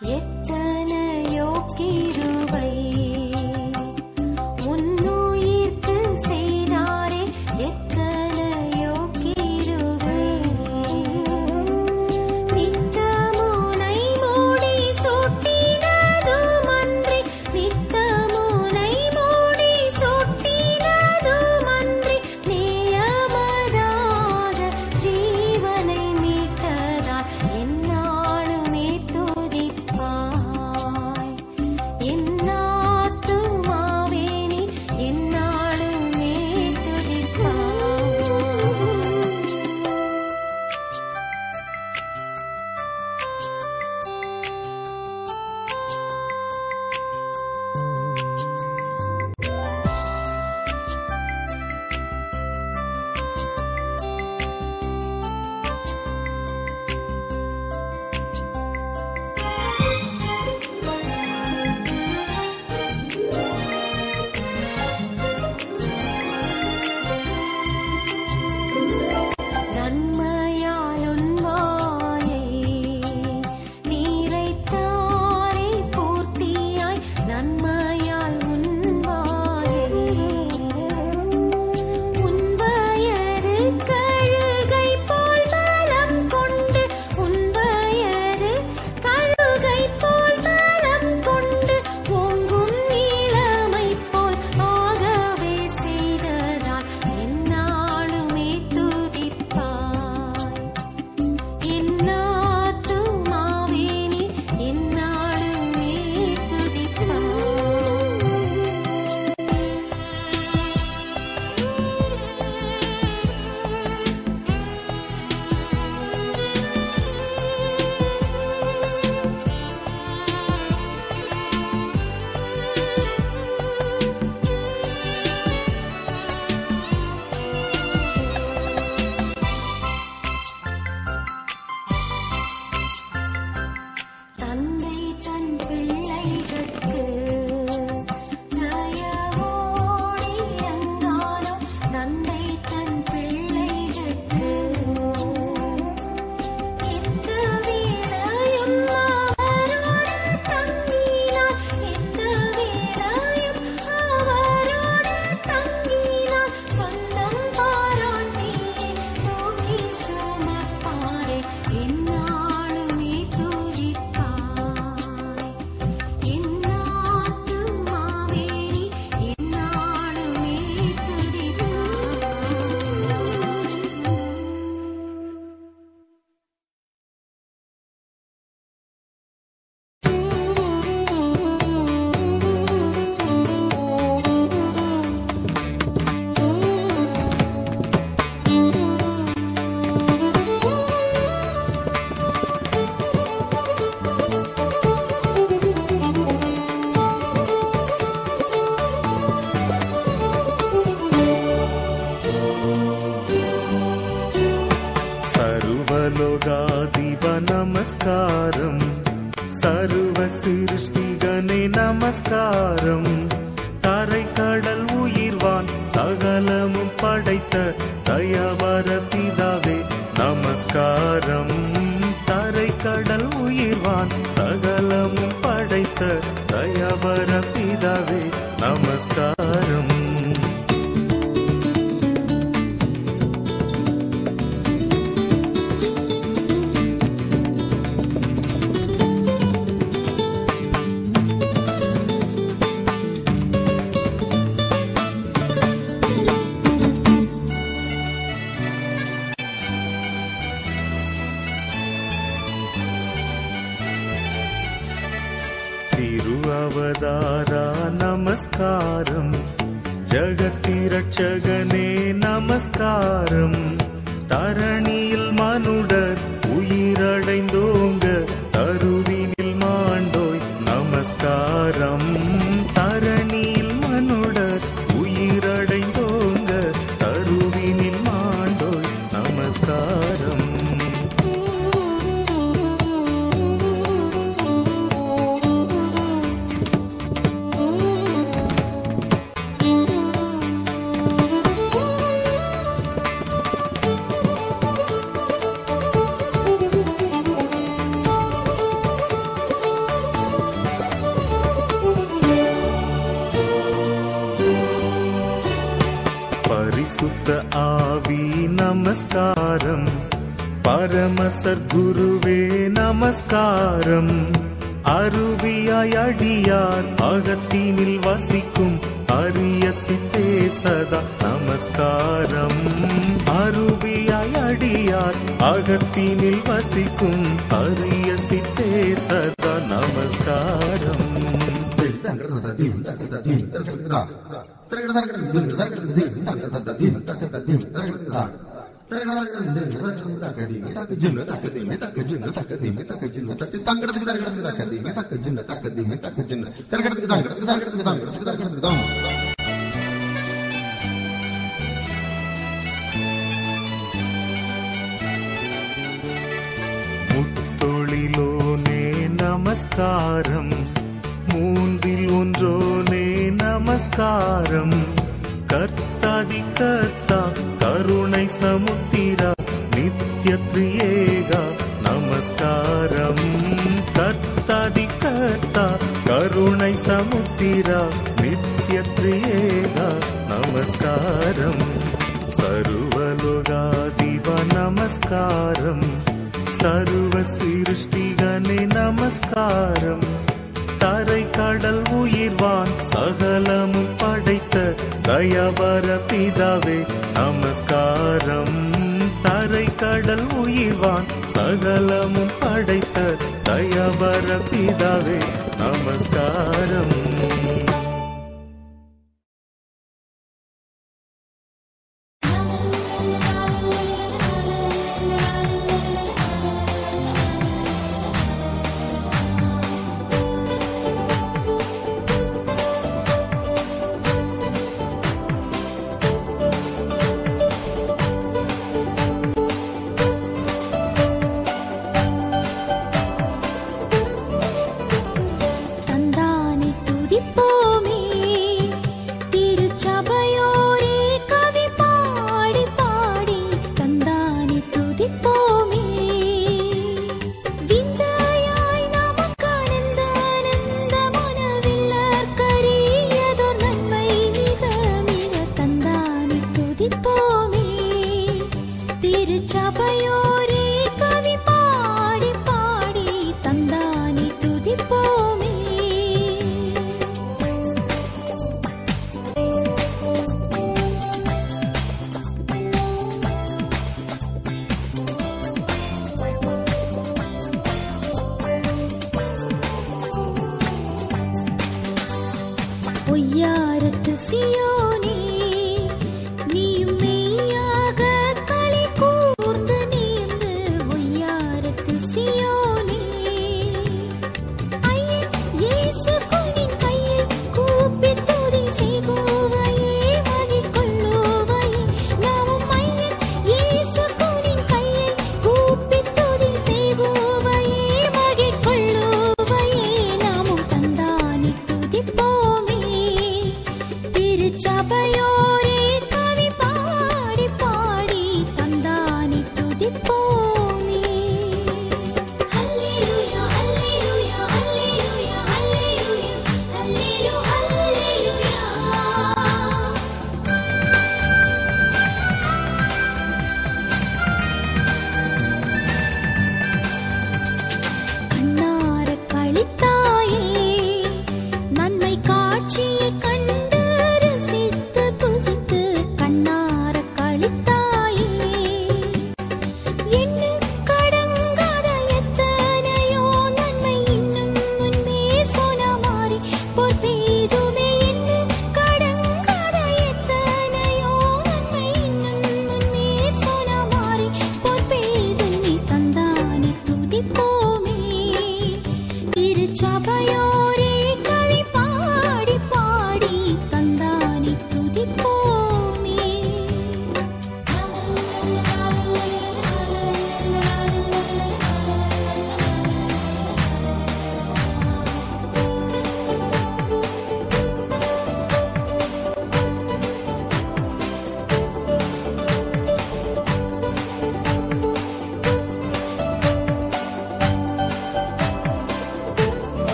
咦 பரமசர் நமஸ்காரம் அருவியாய் அடியார் அகத்தினில் வசிக்கும் அரிய சித்தே சதா நமஸ்காரம் அருவியாய் அடியார் அகத்தினில் வசிக்கும் அரிய சித்தே சதா நமஸ்காரம் முத்தொழிலோனே நமஸ்காரம். மூன்றில் ஒன்றோனே நமஸ்காரம். கர்த்தாதி கர்த்தா கருணை சமுத்திரா நித்ய திரியேகா நமஸ்காரம். கர்த்தாதி கர்த்தா கருணை சமுத்திரா நித்ய திரியேகா நமஸ்காரம். சர்வலோகாதிவ நமஸ்காரம். சர்வ சிருஷ்டிகனே நமஸ்காரம். தரை கடல் தயவர பிதாவே நமஸ்காரம். தரை கடல் உயிர்வான் சகலமும் படைத்த தயவர பிதாவே நமஸ்காரம்.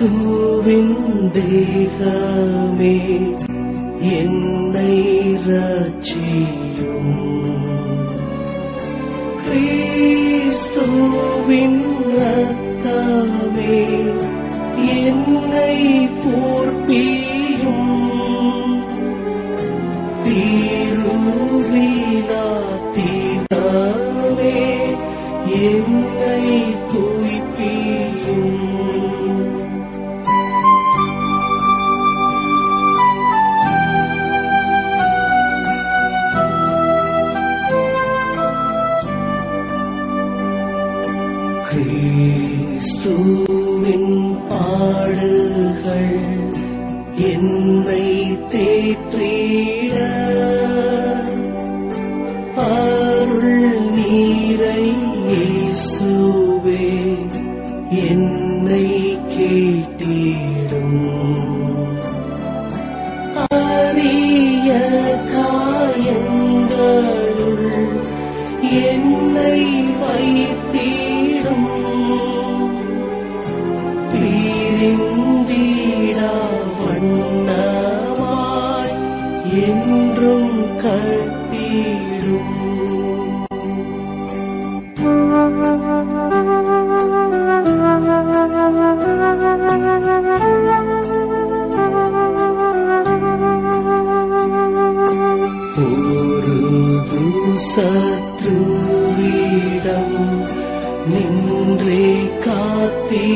கிறிஸ்துவின் தேகமே என்னை ரச்சியும் கிறிஸ்துவின் ரத்தமே என்னை போர்ப்பி ಓರುದು ಸತ್ರುವಿಡಂ ನಿಂದ್ರೆ ಕಾತಿ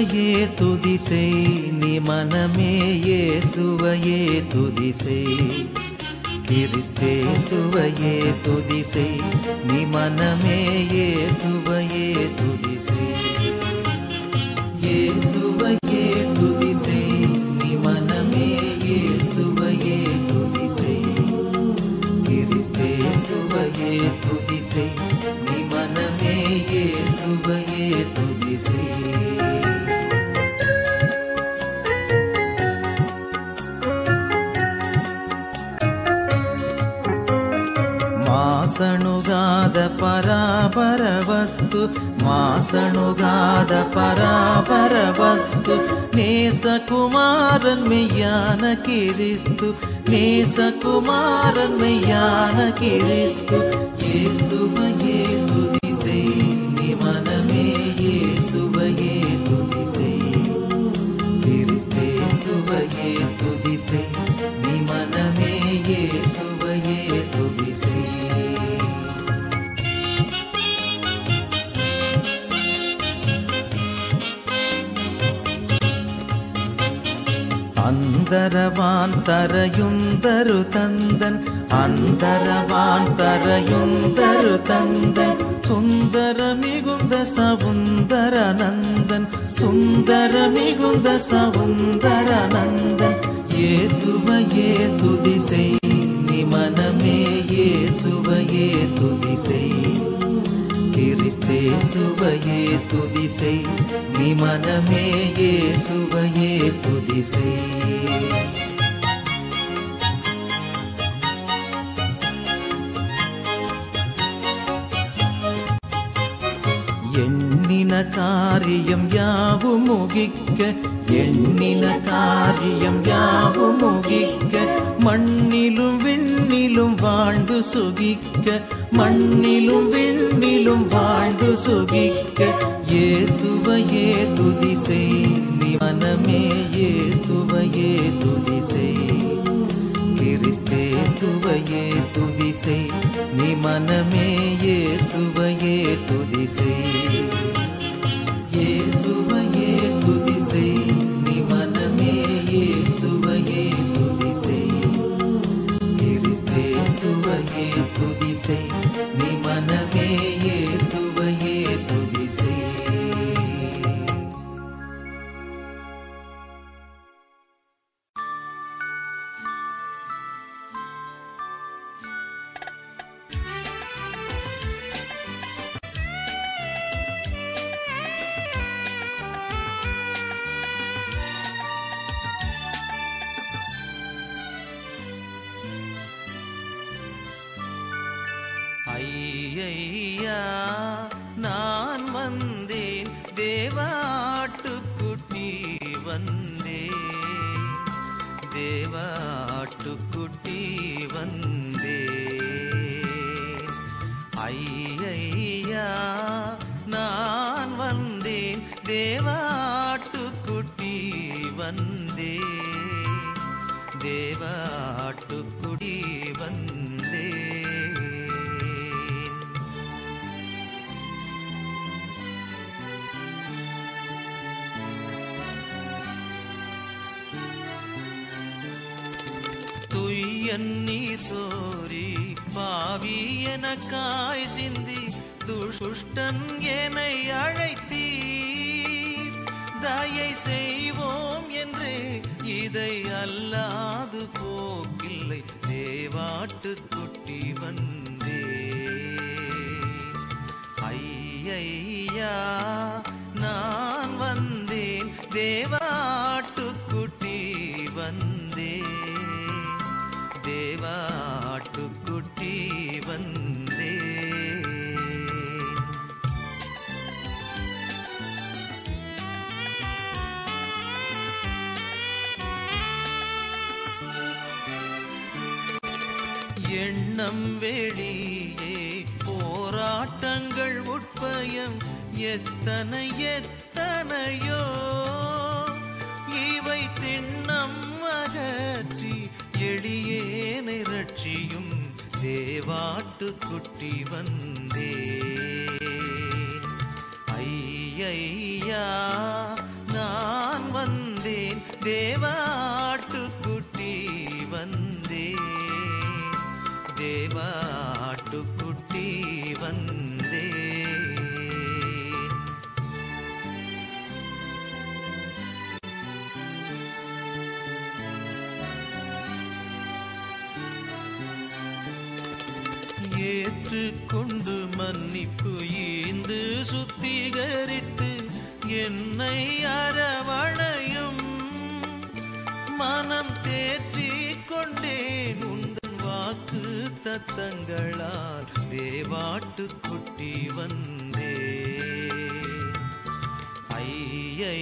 இயேசுவையே துதி செய் நீ மனமே இயேசுவையே துதி செய் கிறிஸ்தேசுவையே துதி செய் நீ மனமே இயேசுவையே துதி பராபரவஸ்து நேசகுமாரன் மெய்யான கிறிஸ்து நேசகுமாரன் மெய்யான கிறிஸ்து இயேசுவையே துதி செய் நீ மனமே இயேசுவையே துதி செய் கிறிஸ்தேசுவையே துதி செய் நீ மனமே ಅಂತರಯುಂದರು ತಂದನ್ ಅಂತರವಾಂತರಯುಂದರು ತಂದನ್ சுந்தர மிகுந்த சவுந்தர நந்தன் சுந்தர மிகுந்த சவுந்தர நந்தன். ஏசுவையே துதி செய் மனமே ஏசுவையே துதி செய் கிறிஸ்தே சுவையே துதி செய் நீ மனமே ஏசுவையே துதி செய் எண்ணின காரியம் யாவும் முகிக்க எண்ணின காரியம் யாவும் முகிக்க மண்ணிலும் விண்ணிலும் வாழ்ந்து சுகிக்க மண்ணிலும் விண்ணிலும் வாழ்ந்து சுகிக்க. இயேசுவையே துதி செய் மனமே இயேசுவையே கிறிஸ்தே சுவையே துதிசை. நீ மனமே சுவையே துதிசை. தேவாட்டுக்குடி வந்தே துய்யன் நீர் சோரி பாவி எனக்காய் சிந்தி துஷ்டன் என்னை அழைத்தீர். தயை செய்வோம் என்றே இதை அல்லாது போக்கில்லை. தேவாட்டு குட்டி வந்தே. ஐயா வெளியே போராட்டங்கள் உட்பயம் எத்தனை எத்தனையோ. இவை திண்ணம் அகற்றி எளியே நிரட்சியும் தேவாட்டு குட்டி வந்தே. ஐயா நான் வந்தேன் தேவா. ஏற்றுக்கொண்டு மன்னிப்பு ஈந்து சுத்திகரித்து என்னை அரவணையும். மனம் தேற்றிக் கொண்டேன் உந்தன் வாக்கு தத்தங்களால் தேவாட்டு குட்டி வந்தே. ஐயை